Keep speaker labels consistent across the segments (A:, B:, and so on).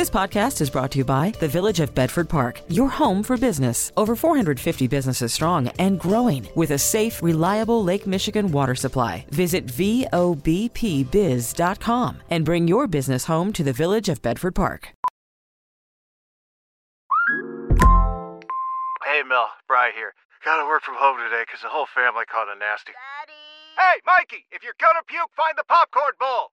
A: This podcast is brought to you by the Village of Bedford Park, your home for business. Over 450 businesses strong and growing with a safe, reliable Lake Michigan water supply. Visit VOBPBiz.com and bring your business home to the Village of Bedford Park.
B: Hey, Mel, Bry here. Gotta work from home today because the whole family caught a nasty.
C: Daddy!
B: Hey, Mikey, if you're gonna puke, find the popcorn bowl!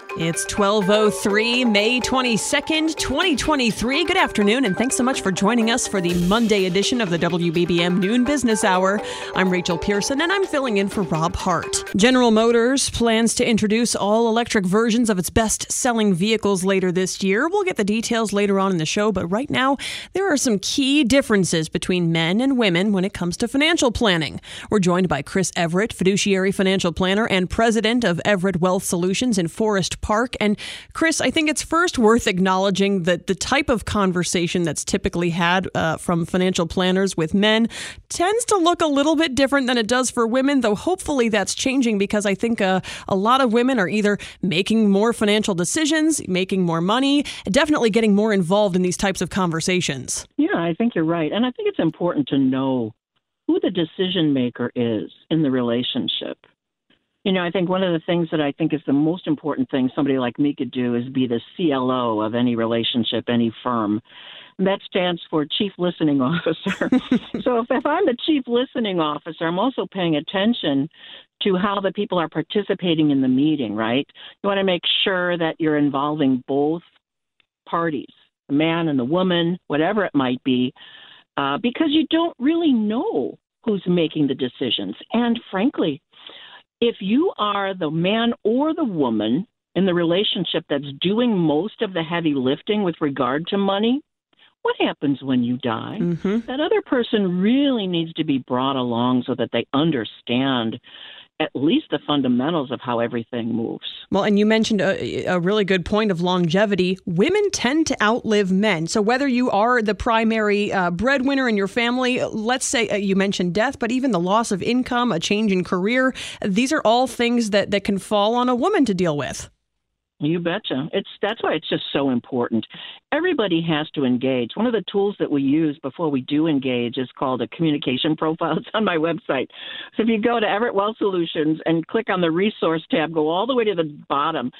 D: It's 1203, May 22nd, 2023. Good afternoon, and thanks so much for joining us for the Monday edition of the WBBM Noon Business Hour. I'm Rachel Pearson, and I'm filling in for Rob Hart. General Motors plans to introduce all electric versions of its best selling vehicles later this year. We'll get the details later on in the show, but right now, there are some key differences between men and women when it comes to financial planning. We're joined by Chris Everett, fiduciary financial planner and president of Everett Wealth Solutions in Forest Park. And Chris, I think it's first worth acknowledging that the type of conversation that's typically had uh, from financial planners with men tends to look a little bit different than it does for women, though hopefully that's changing because I think uh, a lot of women are either making more financial decisions, making more money, definitely getting more involved in these types of conversations.
E: Yeah, I think you're right. And I think it's important to know who the decision maker is in the relationship. You know, I think one of the things that I think is the most important thing somebody like me could do is be the CLO of any relationship, any firm. And that stands for Chief Listening Officer. so if, if I'm the Chief Listening Officer, I'm also paying attention to how the people are participating in the meeting, right? You want to make sure that you're involving both parties, the man and the woman, whatever it might be, uh, because you don't really know who's making the decisions. And frankly, if you are the man or the woman in the relationship that's doing most of the heavy lifting with regard to money, what happens when you die?
D: Mm-hmm.
E: That other person really needs to be brought along so that they understand at least the fundamentals of how everything moves.
D: Well, and you mentioned a, a, really good point of longevity. Women tend to outlive men. So whether you are the primary uh, breadwinner in your family, let's say uh, you mentioned death, but even the loss of income, a change in career, these are all things that, that can fall on a woman to deal with.
E: You betcha. It's that's why it's just so important. Everybody has to engage. One of the tools that we use before we do engage is called a communication profile. It's on my website. So if you go to Everett Wealth Solutions and click on the resource tab, go all the way to the bottom,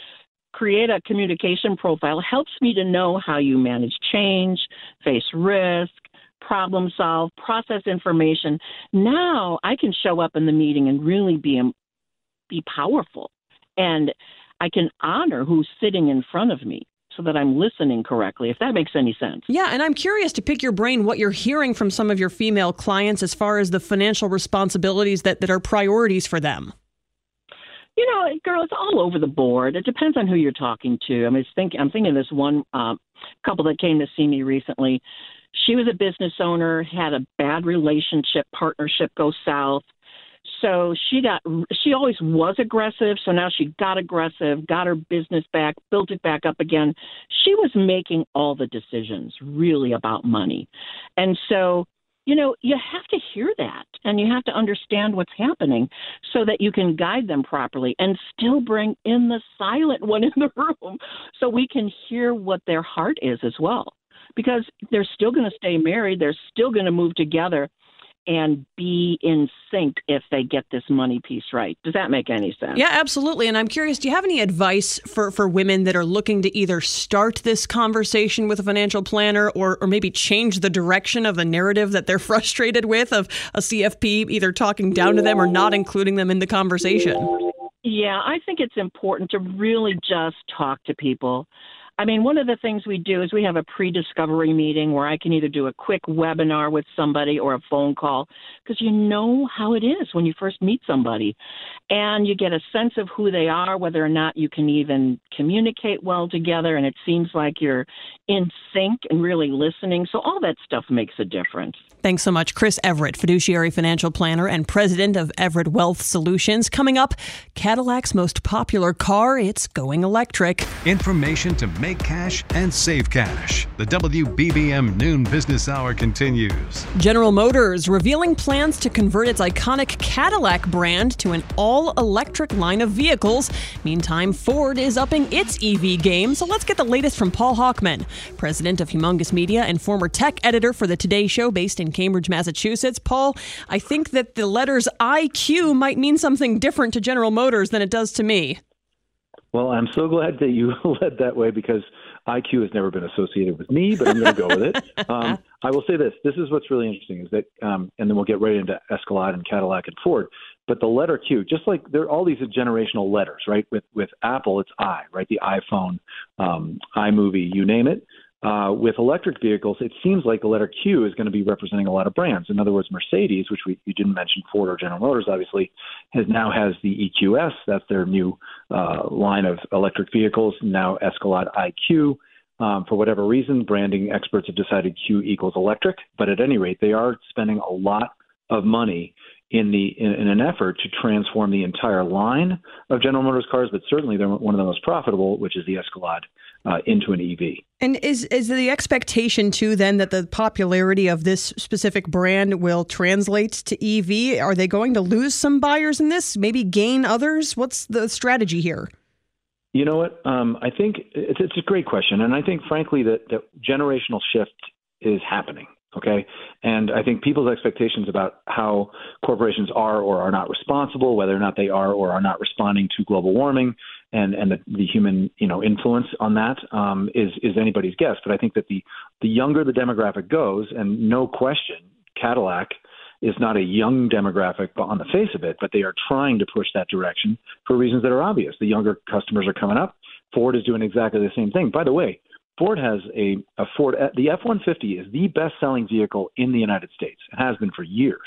E: create a communication profile. Helps me to know how you manage change, face risk, problem solve, process information. Now I can show up in the meeting and really be be powerful. And I can honor who's sitting in front of me so that I'm listening correctly, if that makes any sense.
D: Yeah, and I'm curious to pick your brain what you're hearing from some of your female clients as far as the financial responsibilities that, that are priorities for them.
E: You know, girl, it's all over the board. It depends on who you're talking to. I mean, think, I'm thinking of this one uh, couple that came to see me recently. She was a business owner, had a bad relationship, partnership go south so she got she always was aggressive. So now she got aggressive got her business back built it back up again. She was making all the decisions really about money. And so you know you have to hear that and you have to understand what's happening so that you can guide them properly and still bring in the silent one in the room so we can hear what their heart is as well. Because they're still going to stay married. They're still going to move together and be in sync if they get this money piece right. Does that make any sense?
D: Yeah, absolutely. And I'm curious, do you have any advice for, for women that are looking to either start this conversation with a financial planner or, or maybe change the direction of the narrative that they're frustrated with of a CFP either talking down to them or not including them in the conversation?
E: Yeah, I think it's important to really just talk to people. I mean, one of the things we do is we have a pre discovery meeting where I can either do a quick webinar with somebody or a phone call because you know how it is when you first meet somebody. And you get a sense of who they are, whether or not you can even communicate well together. And it seems like you're in sync and really listening. So all that stuff makes a difference.
D: Thanks so much, Chris Everett, fiduciary financial planner and president of Everett Wealth Solutions. Coming up, Cadillac's most popular car, it's going electric.
F: Information to make cash and save cash. The WBBM Noon Business Hour continues.
D: General Motors revealing plans to convert its iconic Cadillac brand to an all electric line of vehicles. Meantime, Ford is upping its EV game. So let's get the latest from Paul Hochman, president of Humongous Media and former tech editor for the Today Show based in Cambridge, Massachusetts. Paul, I think that the letters IQ might mean something different to General Motors than it does to me.
C: Well, I'm so glad that you led that way because IQ has never been associated with me, but I'm going to go with it. Um, I will say this: this is what's really interesting is that, um, and then we'll get right into Escalade and Cadillac and Ford. But the letter Q, just like there are all these generational letters, right? With with Apple, it's I, right? The iPhone, um, iMovie, you name it. Uh, with electric vehicles, it seems like the letter Q is going to be representing a lot of brands. In other words, Mercedes, which we you didn't mention, Ford or General Motors, obviously, has now has the EQS. That's their new uh, line of electric vehicles. Now Escalade IQ. Um, for whatever reason, branding experts have decided Q equals electric. But at any rate, they are spending a lot of money in the in, in, an effort to transform the entire line of General Motors cars, but certainly they're one of the most profitable, which is the Escalade, uh, into an EV.
D: And is is the expectation too then that the popularity of this specific brand will translate to EV? Are they going to lose some buyers in this? Maybe gain others? What's the strategy here?
C: You know what? Um, I think it's, it's a great question, and I think frankly that that generational shift is happening. Okay. And I think people's expectations about how corporations are or are not responsible, whether or not they are or are not responding to global warming and, and the, the human, you know, influence on that um, is is anybody's guess. But I think that the, the younger the demographic goes, and no question, Cadillac is not a young demographic on the face of it, but they are trying to push that direction for reasons that are obvious. The younger customers are coming up. Ford is doing exactly the same thing. By the way, Ford has a, a Ford. The F-150 is the best-selling vehicle in the United States. It has been for years,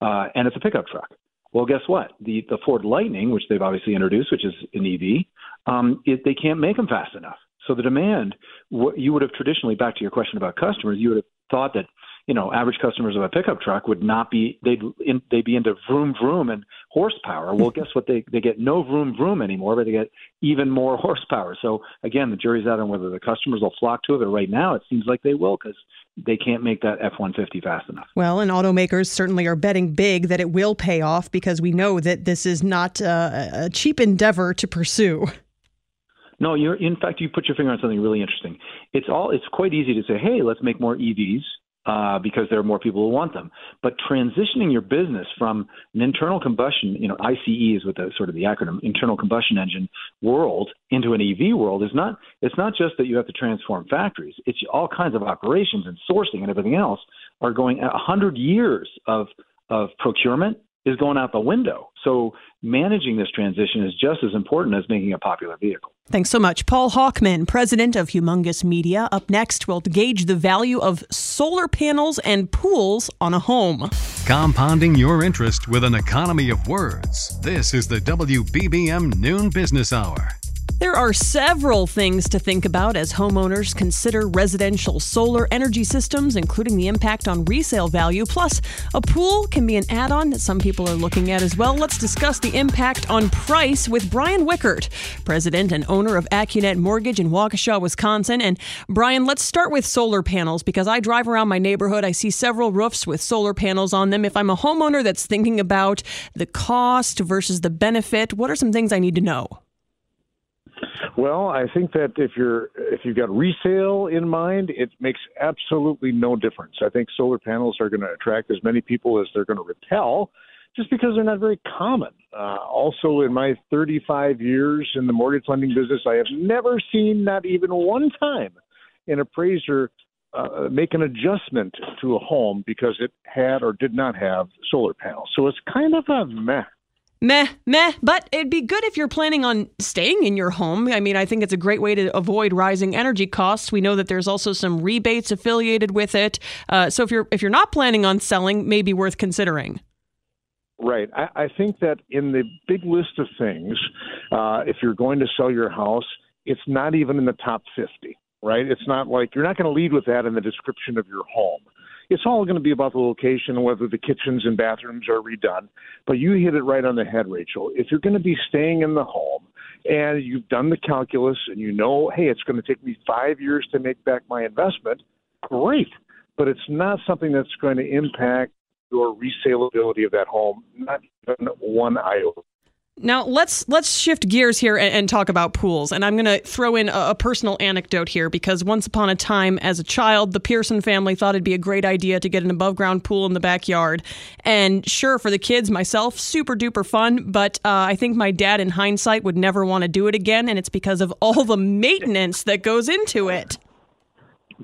C: uh, and it's a pickup truck. Well, guess what? The the Ford Lightning, which they've obviously introduced, which is an EV, um, it, they can't make them fast enough. So the demand, what you would have traditionally, back to your question about customers, you would have thought that you know, average customers of a pickup truck would not be they'd in, they'd be into vroom vroom and horsepower. Well, guess what? They they get no vroom vroom anymore, but they get even more horsepower. So again, the jury's out on whether the customers will flock to it. But right now, it seems like they will because they can't make that F 150 fast enough.
D: Well, and automakers certainly are betting big that it will pay off because we know that this is not uh, a cheap endeavor to pursue.
C: No, you're in fact you put your finger on something really interesting. It's all it's quite easy to say, hey, let's make more EVs uh, because there are more people who want them. But transitioning your business from an internal combustion, you know, ICE is with the sort of the acronym internal combustion engine world into an EV world is not. It's not just that you have to transform factories. It's all kinds of operations and sourcing and everything else are going a hundred years of of procurement is going out the window. So managing this transition is just as important as making a popular vehicle.
D: Thanks so much. Paul Hochman, president of Humongous Media. Up next, we'll gauge the value of solar panels and pools on a home.
F: Compounding your interest with an economy of words. This is the WBBM Noon Business Hour.
D: There are several things to think about as homeowners consider residential solar energy systems, including the impact on resale value. Plus, a pool can be an add on that some people are looking at as well. Let's discuss the impact on price with Brian Wickert, president and owner of AccuNet Mortgage in Waukesha, Wisconsin. And Brian, let's start with solar panels because I drive around my neighborhood. I see several roofs with solar panels on them. If I'm a homeowner that's thinking about the cost versus the benefit, what are some things I need to know?
G: Well, I think that if you're if you've got resale in mind, it makes absolutely no difference. I think solar panels are going to attract as many people as they're going to repel, just because they're not very common. Uh, also, in my 35 years in the mortgage lending business, I have never seen not even one time an appraiser uh, make an adjustment to a home because it had or did not have solar panels. So it's kind of a meh.
D: Meh, meh, but it'd be good if you're planning on staying in your home. I mean, I think it's a great way to avoid rising energy costs. We know that there's also some rebates affiliated with it. Uh, so if you're if you're not planning on selling, maybe worth considering.
G: Right. I, I think that in the big list of things, uh, if you're going to sell your house, it's not even in the top 50, right? It's not like you're not going to lead with that in the description of your home. It's all going to be about the location and whether the kitchens and bathrooms are redone. But you hit it right on the head, Rachel. If you're going to be staying in the home and you've done the calculus and you know, hey, it's going to take me five years to make back my investment, great. But it's not something that's going to impact your resaleability of that home, not even one iota.
D: Now let's let's shift gears here and, and talk about pools. And I'm going to throw in a, a, personal anecdote here because once upon a time, as a child, the Pearson family thought it'd be a great idea to get an above ground pool in the backyard. And sure, for the kids, myself, super duper fun. But uh, I think my dad, in hindsight, would never want to do it again, and it's because of all the maintenance that goes into it.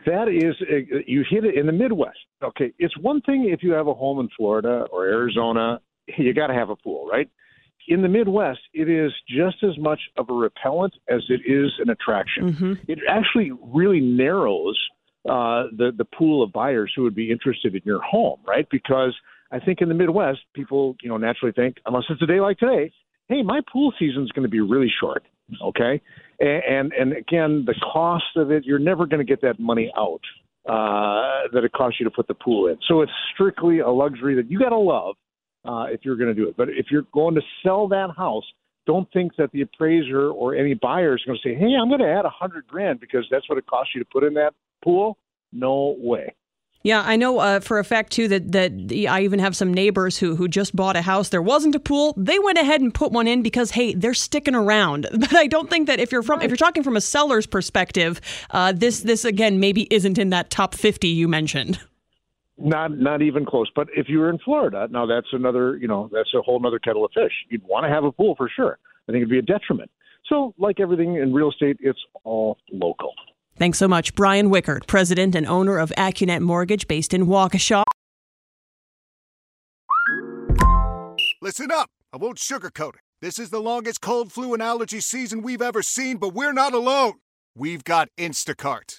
G: That is, uh, you hit it in the Midwest. Okay, it's one thing if you have a home in Florida or Arizona, you got to have a pool, right? In the Midwest, it is just as much of a repellent as it is an attraction. Mm-hmm. It actually really narrows uh, the the pool of buyers who would be interested in your home, right? Because I think in the Midwest, people you know naturally think, unless it's a day like today, hey, my pool season is going to be really short, okay? And, and and again, the cost of it, you're never going to get that money out uh, that it costs you to put the pool in. So it's strictly a luxury that you got to love uh, if you're going to do it. But if you're going to sell that house, don't think that the appraiser or any buyer is going to say, "Hey, I'm going to add a hundred grand because that's what it costs you to put in that pool." No way.
D: Yeah, I know uh, for a fact too that that I even have some neighbors who who just bought a house. There wasn't a pool. They went ahead and put one in because hey, they're sticking around. But I don't think that if you're from if you're talking from a seller's perspective, uh, this this again maybe isn't in that top fifty you mentioned.
G: Not not even close. But if you were in Florida, now that's another you know that's a whole other kettle of fish. You'd want to have a pool for sure. I think it'd be a detriment. So, like everything in real estate, it's all local.
D: Thanks so much, Brian Wickert, president and owner of AccuNet Mortgage, based in Waukesha.
B: Listen up. I won't sugarcoat it. This is the longest cold, flu, and allergy season we've ever seen, but we're not alone. We've got Instacart.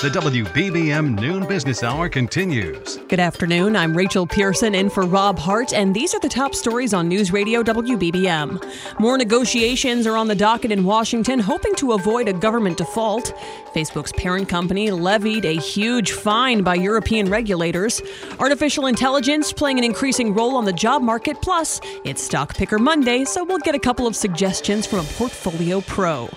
F: The WBBM Noon Business Hour continues.
D: Good afternoon. I'm Rachel Pearson in for Rob Hart, and these are the top stories on News Radio WBBM. More negotiations are on the docket in Washington, hoping to avoid a government default. Facebook's parent company levied a huge fine by European regulators. Artificial intelligence playing an increasing role on the job market, plus it's Stock Picker Monday, so we'll get a couple of suggestions from a portfolio pro.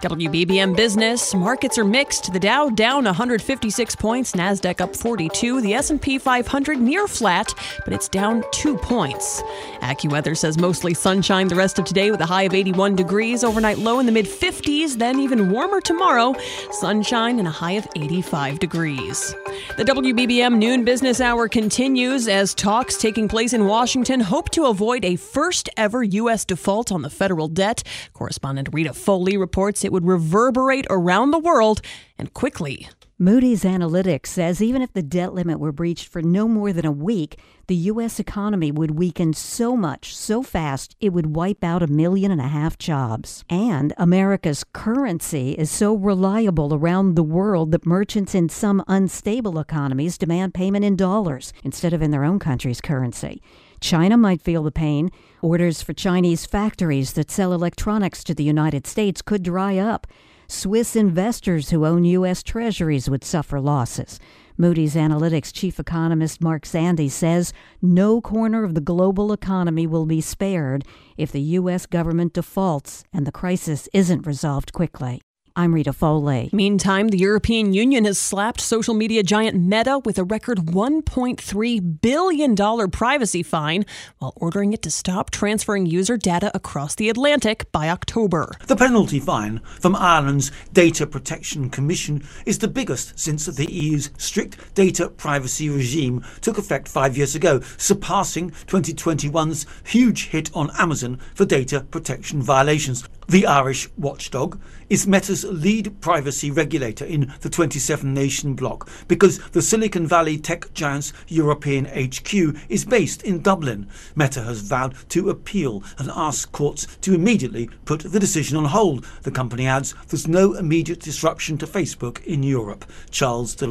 D: WBBM Business markets are mixed. The Dow down 156 points, Nasdaq up 42, the S&P 500 near flat, but it's down 2 points. AccuWeather says mostly sunshine the rest of today with a high of 81 degrees, overnight low in the mid 50s, then even warmer tomorrow, sunshine and a high of 85 degrees. The WBBM noon business hour continues as talks taking place in Washington hope to avoid a first ever U.S. default on the federal debt. Correspondent Rita Foley reports it would reverberate around the world and quickly.
H: Moody's Analytics says even if the debt limit were breached for no more than a week, the U.S. economy would weaken so much, so fast, it would wipe out a million and a half jobs. And America's currency is so reliable around the world that merchants in some unstable economies demand payment in dollars instead of in their own country's currency. China might feel the pain. Orders for Chinese factories that sell electronics to the United States could dry up. Swiss investors who own U.S. treasuries would suffer losses. Moody's Analytics chief economist Mark Zandi says no corner of the global economy will be spared if the U.S. government defaults and the crisis isn't resolved quickly. I'm Rita Foley.
D: Meantime, the European Union has slapped social media giant Meta with a record $1.3 billion privacy fine while ordering it to stop transferring user data across the Atlantic by October.
I: The penalty fine from Ireland's Data Protection Commission is the biggest since the EU's strict data privacy regime took effect five years ago, surpassing 2021's huge hit on Amazon for data protection violations. The Irish watchdog is Meta's lead privacy regulator in the 27 nation bloc because the Silicon Valley tech giant's European HQ is based in Dublin. Meta has vowed to appeal and ask courts to immediately put the decision on hold. The company adds there's no immediate disruption to Facebook in Europe. Charles de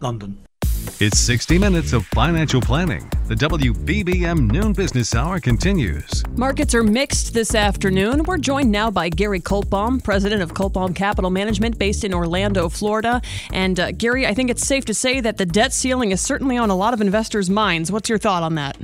I: London.
F: It's 60 minutes of financial planning. The WBBM Noon Business Hour continues.
D: Markets are mixed this afternoon. We're joined now by Gary Kaltbaum, president of Kaltbaum Capital Management based in Orlando, Florida. And uh, Gary, I think it's safe to say that the debt ceiling is certainly on a lot of investors' minds. What's your thought on that?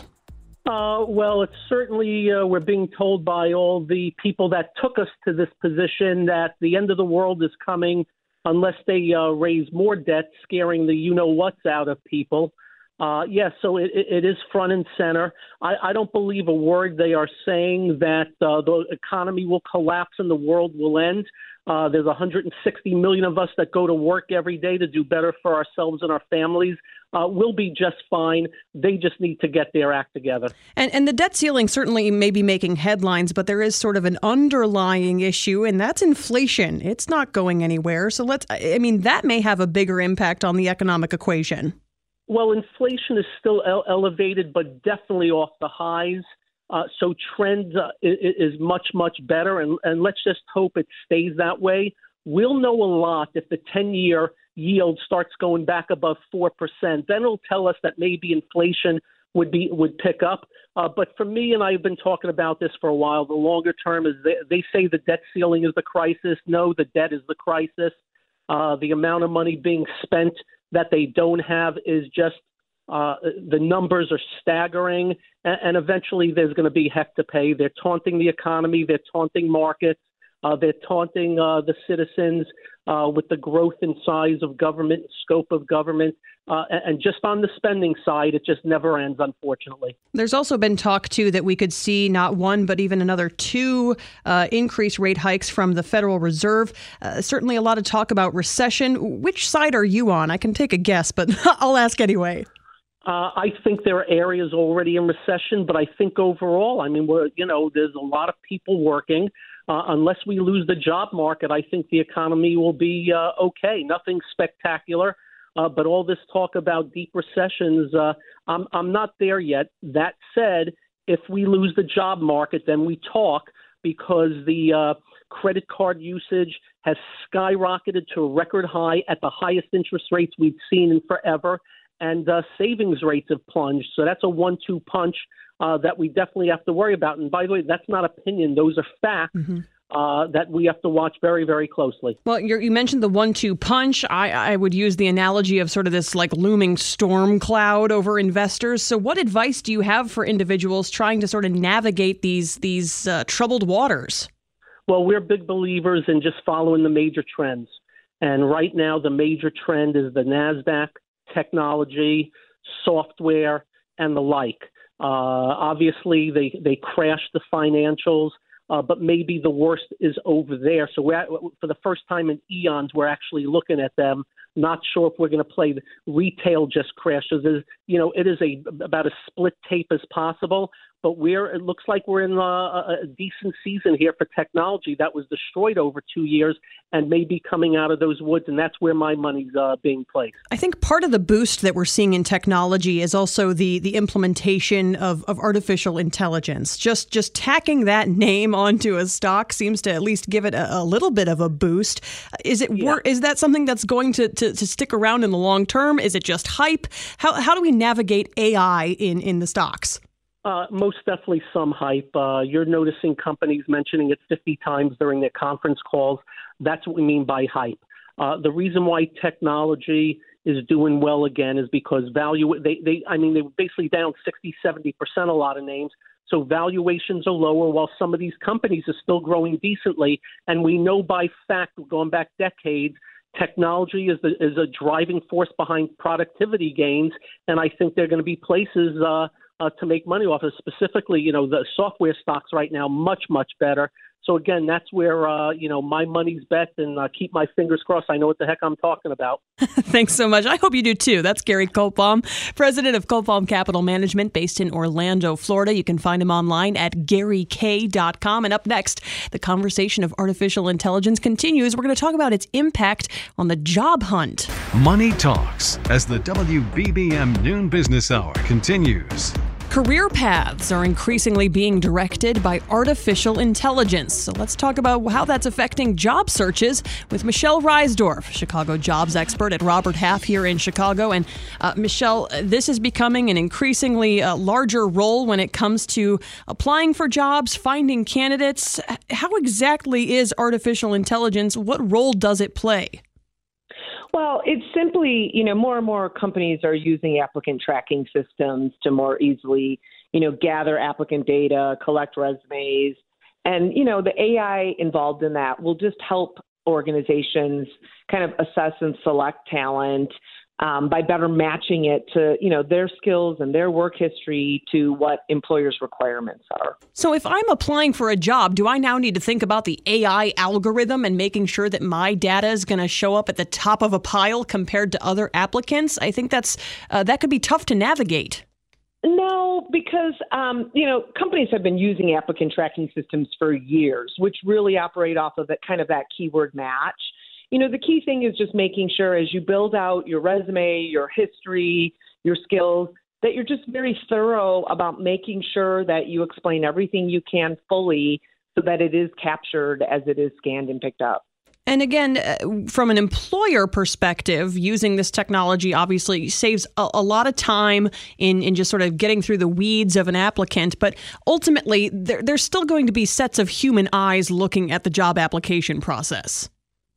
J: Uh, well, it's certainly uh, we're being told by all the people that took us to this position that the end of the world is coming unless they uh, raise more debt, scaring the you know what's out of people. Uh, yes, yeah, so it, it is front and center. I, I don't believe a word they are saying that uh, the economy will collapse and the world will end. Uh, there's 160 million of us that go to work every day to do better for ourselves and our families. Uh, we'll be just fine. They just need to get their act together.
D: And, and the debt ceiling certainly may be making headlines, but there is sort of an underlying issue, and that's inflation. It's not going anywhere. So let's, I mean, that may have a bigger impact on the economic equation.
J: Well, inflation is still ele- elevated, but definitely off the highs. Uh, so trend uh, is, much much better, and, and let's just hope it stays that way. We'll know a lot if the 10 year yield starts going back above four percent. Then it'll tell us that maybe inflation would be would pick up. Uh, but for me, and I've been talking about this for a while. The longer term is they, they say the debt ceiling is the crisis. No, the debt is the crisis. Uh, the amount of money being spent that they don't have is just uh, the numbers are staggering, and, and eventually there's going to be heck to pay. They're taunting the economy, they're taunting markets, uh, they're taunting uh, the citizens uh, with the growth in size of government, scope of government. Uh, and just on the spending side, it just never ends, unfortunately.
D: There's also been talk, too, that we could see not one, but even another two uh, increase rate hikes from the Federal Reserve. Uh, certainly a lot of talk about recession. Which side are you on? I can take a guess, but I'll ask anyway.
J: Uh, I think there are areas already in recession, but I think overall, I mean, we're, you know, there's a lot of people working. Uh, unless we lose the job market, I think the economy will be uh, okay. Nothing spectacular, uh, but all this talk about deep recessions, uh, I'm, I'm not there yet. That said, if we lose the job market, then we talk because the uh, credit card usage has skyrocketed to a record high at the highest interest rates we've seen in forever and uh, savings rates have plunged. So that's a one-two punch uh, that we definitely have to worry about. And by the way, that's not opinion; those are facts. Mm-hmm. Uh, that we have to watch very, very closely.
D: Well, you mentioned the one-two punch. I, I would use the analogy of sort of this like looming storm cloud over investors. So, what advice do you have for individuals trying to sort of navigate these these uh, troubled waters?
J: Well, we're big believers in just following the major trends. And right now, the major trend is the Nasdaq technology, software, and the like. Uh, obviously, they they crashed the financials, uh, but maybe the worst is over there. So we're at, for the first time in eons, we're actually looking at them. Not sure if we're going to play retail just crashes. you know, it is a about as split tape as possible but we're it looks like we're in a, a, decent season here for technology that was destroyed over two years and may be coming out of those woods, and that's where my money's uh, being placed.
D: I think part of the boost that we're seeing in technology is also the the implementation of, of artificial intelligence. Just just tacking that name onto a stock seems to at least give it a, a little bit of a boost. Is it yeah. is that something that's going to, to, to stick around in the long term? Is it just hype? How how do we navigate AI in in the stocks?
J: Uh, most definitely some hype. Uh, you're noticing companies mentioning it 50 times during their conference calls. That's what we mean by hype. Uh, the reason why technology is doing well again is because value. They, they, I mean, they were basically down 60, 70 percent. A lot of names. So valuations are lower while some of these companies are still growing decently. And we know by fact, going back decades, technology is, the, is a driving force behind productivity gains. And I think there are going to be places uh, uh, to make money off of. Specifically, you know, the software stocks right now much much better. So again, that's where uh, you know my money's bet, and uh, keep my fingers crossed. I know what the heck I'm talking about.
D: Thanks so much. I hope you do too. That's Gary Kaltbaum, president of Kaltbaum Capital Management, based in Orlando, Florida. You can find him online at garyk.com. And up next, the conversation of artificial intelligence continues. We're going to talk about its impact on the job hunt.
F: Money talks as the WBBM Noon Business Hour continues.
D: Career paths are increasingly being directed by artificial intelligence. So let's talk about how that's affecting job searches with Michelle Reisdorf, Chicago jobs expert at Robert Half here in Chicago. And uh, Michelle, this is becoming an increasingly uh, larger role when it comes to applying for jobs, finding candidates. How exactly is artificial intelligence? What role does it play?
K: Well, it's simply, you know, more and more companies are using applicant tracking systems to more easily, you know, gather applicant data, collect resumes. And, you know, the AI involved in that will just help organizations kind of assess and select talent um, by better matching it to you know their skills and their work history to what employers' requirements are.
D: So, if I'm applying for a job, do I now need to think about the AI algorithm and making sure that my data is going to show up at the top of a pile compared to other applicants? I think that's uh, that could be tough to navigate.
K: No, because um, you know companies have been using applicant tracking systems for years, which really operate off of that kind of that keyword match you know, the key thing is just making sure as you build out your resume, your history, your skills, that you're just very thorough about making sure that you explain everything you can fully so that it is captured as it is scanned and picked up.
D: And again, uh, from an employer perspective, using this technology obviously saves a, a, lot of time in, in just sort of getting through the weeds of an applicant. But ultimately, there, there's still going to be sets of human eyes looking at the job application process.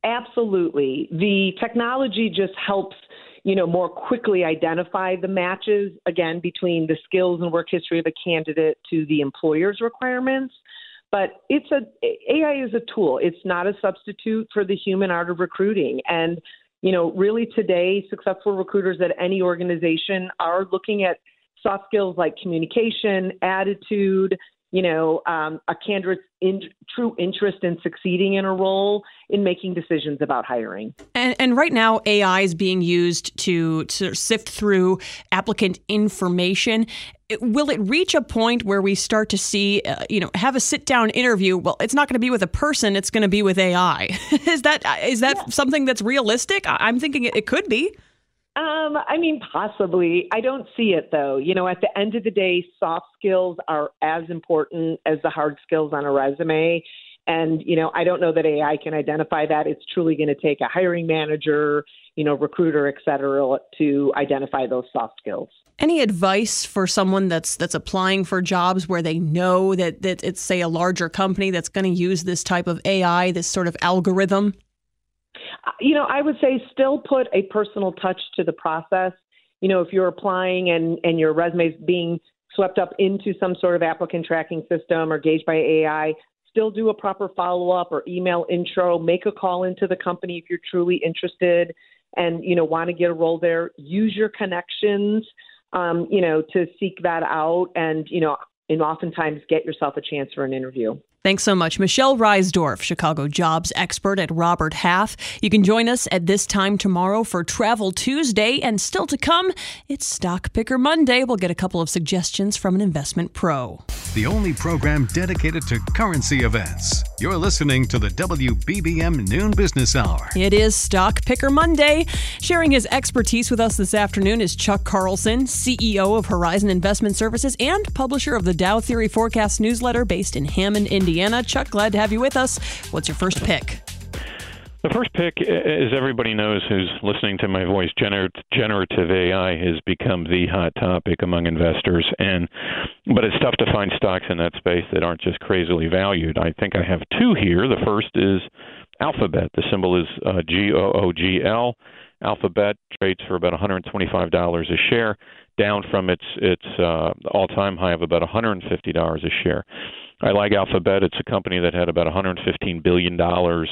K: Absolutely. The technology just helps, you know, more quickly identify the matches again between the skills and work history of a candidate to the employer's requirements. But it's a AI is a tool. It's not a substitute for the human art of recruiting. And you know, really today, successful recruiters at any organization are looking at soft skills like communication, attitude, you know, um, a candidate's in, true interest in succeeding in a role in making decisions about hiring.
D: And, and right now, AI is being used to, to sift through applicant information. Will it reach a point where we start to see, uh, you know, have a sit-down interview? Well, it's not going to be with a person; it's going to be with AI. is that is that yeah. something that's realistic? I'm thinking it, it could be.
K: Um, I mean, possibly. I don't see it though. You know, at the end of the day, soft skills are as important as the hard skills on a resume. And, you know, I don't know that AI can identify that. It's truly going to take a hiring manager, you know, recruiter, et cetera, to identify those soft skills.
D: Any advice for someone that's that's applying for jobs where they know that, that it's say a larger company that's going to use this type of AI, this sort of algorithm?
K: You know, I would say still put a personal touch to the process. You know, if you're applying and, and your resume is being swept up into some sort of applicant tracking system or gauged by AI, still do a proper follow up or email intro, make a call into the company if you're truly interested and, you know, want to get a role there. Use your connections, um, you know, to seek that out and, you know, and oftentimes get yourself a chance for an interview.
D: Thanks so much. Michelle Reisdorf, Chicago jobs expert at Robert Half. You can join us at this time tomorrow for Travel Tuesday. And still to come, it's Stock Picker Monday. We'll get a couple of suggestions from an investment pro.
F: The only program dedicated to currency events. You're listening to the WBBM Noon Business Hour.
D: It is Stock Picker Monday. Sharing his expertise with us this afternoon is Chuck Carlson, CEO of Horizon Investment Services and publisher of the Dow Theory Forecast newsletter based in Hammond, Indiana. Indiana. Chuck, glad to have you with us. What's your first pick?
L: The first pick, as everybody knows who's listening to my voice, gener- generative AI has become the hot topic among investors, and but it's tough to find stocks in that space that aren't just crazily valued. I think I have two here. The first is Alphabet. The symbol is uh, G O O G L. Alphabet trades for about $125 a share, down from its its uh, all-time high of about $150 a share. I like Alphabet. It's a company that had about 115 billion dollars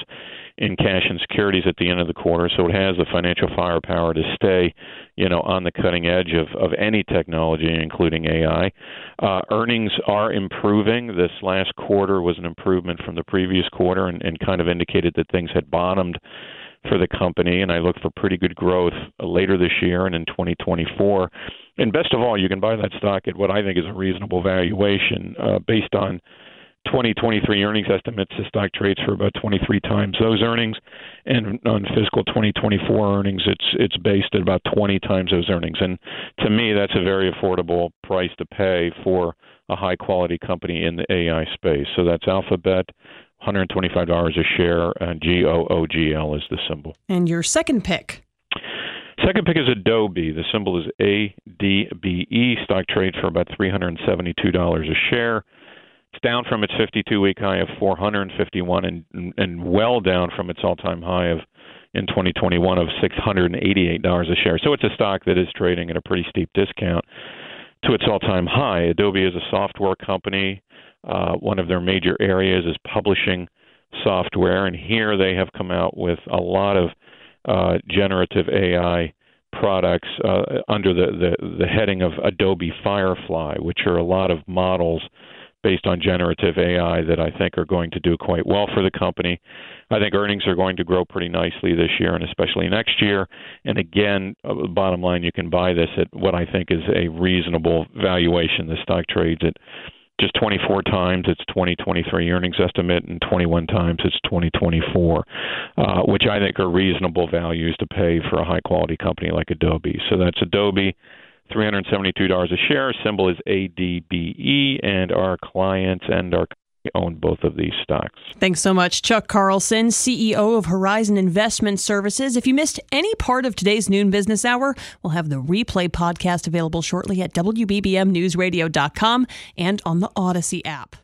L: in cash and securities at the end of the quarter, so it has the financial firepower to stay, you know, on the cutting edge of of any technology, including AI. Uh, earnings are improving. This last quarter was an improvement from the previous quarter, and, and kind of indicated that things had bottomed for the company, and I look for pretty good growth later this year and in 2024. And best of all, you can buy that stock at what I think is a reasonable valuation uh, based on 2023 earnings estimates. The stock trades for about 23 times those earnings, and on fiscal 2024 earnings, it's it's based at about 20 times those earnings. And to me, that's a very affordable price to pay for a high quality company in the AI space. So that's Alphabet. $125 a share, and G O O G L is the symbol.
D: And your second pick?
L: Second pick is Adobe. The symbol is ADBE. Stock trades for about $372 a share. It's down from its 52-week high of 451 and and well down from its all-time high of in 2021 of $688 a share. So it's a stock that is trading at a pretty steep discount to its all-time high. Adobe is a software company. Uh, one of their major areas is publishing software, and here they have come out with a lot of uh, generative AI products uh, under the, the, the heading of Adobe Firefly, which are a lot of models based on generative AI that I think are going to do quite well for the company. I think earnings are going to grow pretty nicely this year and especially next year. And again, uh, bottom line, you can buy this at what I think is a reasonable valuation. The stock trades at just 24 times its 2023 earnings estimate and 21 times its 2024, uh, which I think are reasonable values to pay for a high quality company like Adobe. So that's Adobe. $372 a share. Symbol is ADBE, and our clients and our own both of these stocks.
D: Thanks so much, Chuck Carlson, CEO of Horizon Investment Services. If you missed any part of today's noon business hour, we'll have the replay podcast available shortly at WBBMNewsRadio.com and on the Audacy app.